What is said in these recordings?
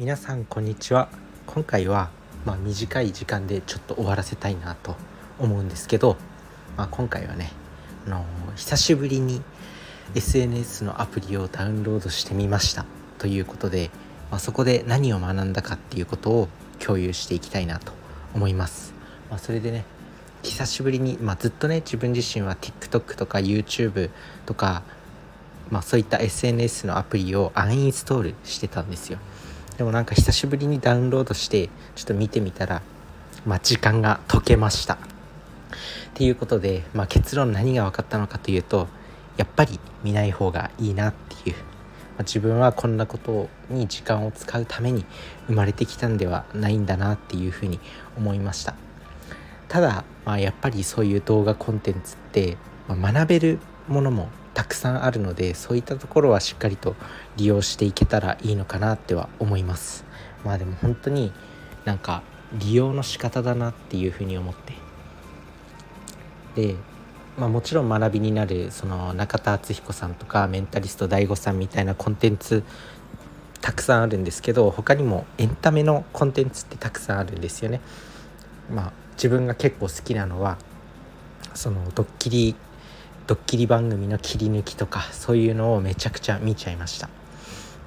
皆さんこんにちは。今回はまあ短い時間でちょっと終わらせたいなと思うんですけど、まあ、今回はねあの久しぶりに SNS のアプリをダウンロードしてみましたということで、まあ、そこで何を学んだかっていうことを共有していきたいなと思います、まあ、それでね久しぶりに、まあ、ずっとね自分自身は TikTok とか YouTube とかまあ、そういった SNS のアプリをアンインストールしてたんですよ。でもなんか久しぶりにダウンロードしてちょっと見てみたら、まあ、時間が解けました。っていうことで、まあ、結論何が分かったのかというとやっぱり見ない方がいいなっていう、まあ、自分はこんなことに時間を使うために生まれてきたんではないんだなっていうふうに思いました。ただ、まあ、やっぱりそういう動画コンテンツって、まあ、学べるものもたくさんあるのでそういったところはしっかりと利用していけたらいいのかなっては思いますまあでも本当になんか利用の仕方だなっていうふうに思ってでまあ、もちろん学びになるその中田敦彦さんとかメンタリスト DAIGO さんみたいなコンテンツたくさんあるんですけど他にもエンタメのコンテンツってたくさんあるんですよね。まあ自分が結構好きなのはそのドッキリドッキリ番組の切り抜きとかそういうのをめちゃくちゃ見ちゃいました。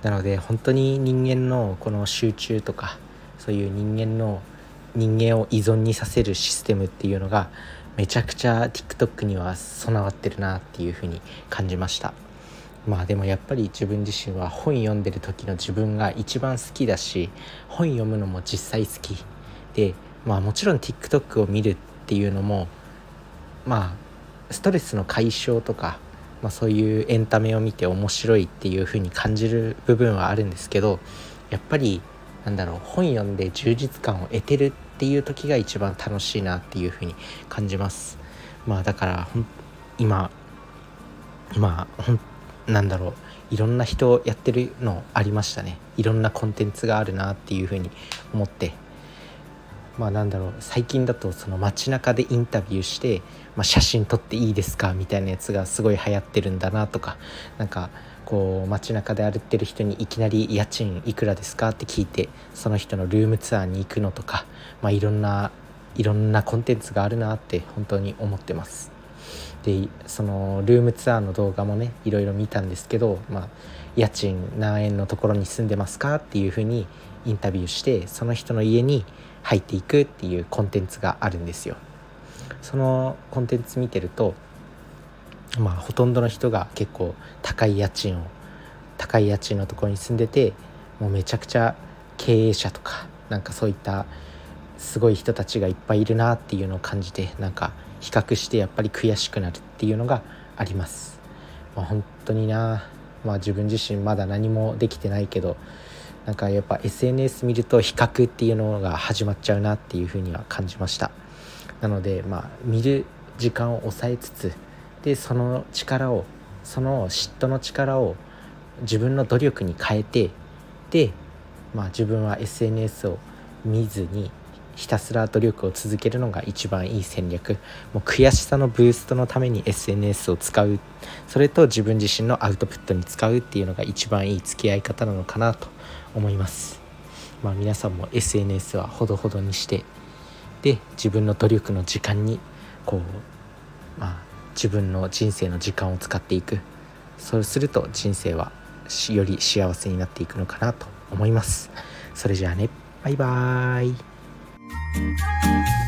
なので本当に人間のこの集中とかそういう人間の人間を依存にさせるシステムっていうのがめちゃくちゃ TikTok には備わってるなっていうふうに感じました。まあでもやっぱり自分自身は本読んでる時の自分が一番好きだし本読むのも実際好きでまあもちろん TikTok を見るっていうのもまあストレスの解消とか、まあ、そういうエンタメを見て面白いっていう風に感じる部分はあるんですけどやっぱりなんだろう本読んで充実感を得てるっていう時が一番楽しいなっていう風に感じます。まあだから今まあほんなんだろういろんな人やってるのありましたね。いろんなコンテンツがあるなっていう風に思ってまあなんだろう最近だとその街中でインタビューして、まあ、写真撮っていいですかみたいなやつがすごい流行ってるんだなとかなんかこう街中で歩ってる人にいきなり家賃いくらですかって聞いてその人のルームツアーに行くのとか、まあ、いろんないろんなコンテンツがあるなって本当に思ってます。でそのルームツアーの動画もねいろいろ見たんですけど、まあ、家賃何円のところに住んでますかっていうふうにインタビューしてその人の家に入っていくっていうコンテンツがあるんですよ。そのコンテンツ見てるとまあほとんどの人が結構高い家賃を高い家賃のところに住んでてもうめちゃくちゃ経営者とかなんかそういったすごい人たちがいっぱいいるなっていうのを感じてなんか比較してやっぱり悔しくなるっていうのがあります。まあ、本当になまあ自分自身まだ何もできてないけどなんかやっぱ SNS 見ると比較っていうのが始まっちゃうなっていうふうには感じました。なのでまあ見る時間を抑えつつでその力をその嫉妬の力を自分の努力に変えてで、まあ、自分は SNS を見ずにひたすら努力を続けるのが一番いい戦略。もう悔しさのブーストのために SNS を使う。それと自分自身のアウトプットに使うっていうのが一番いい付き合い方なのかなと思います。まあ皆さんも SNS はほどほどにしてで自分の努力の時間にこうまあ自分の人生の時間を使っていく。そうすると人生はより幸せになっていくのかなと思います。それじゃあね。バイバーイ。Música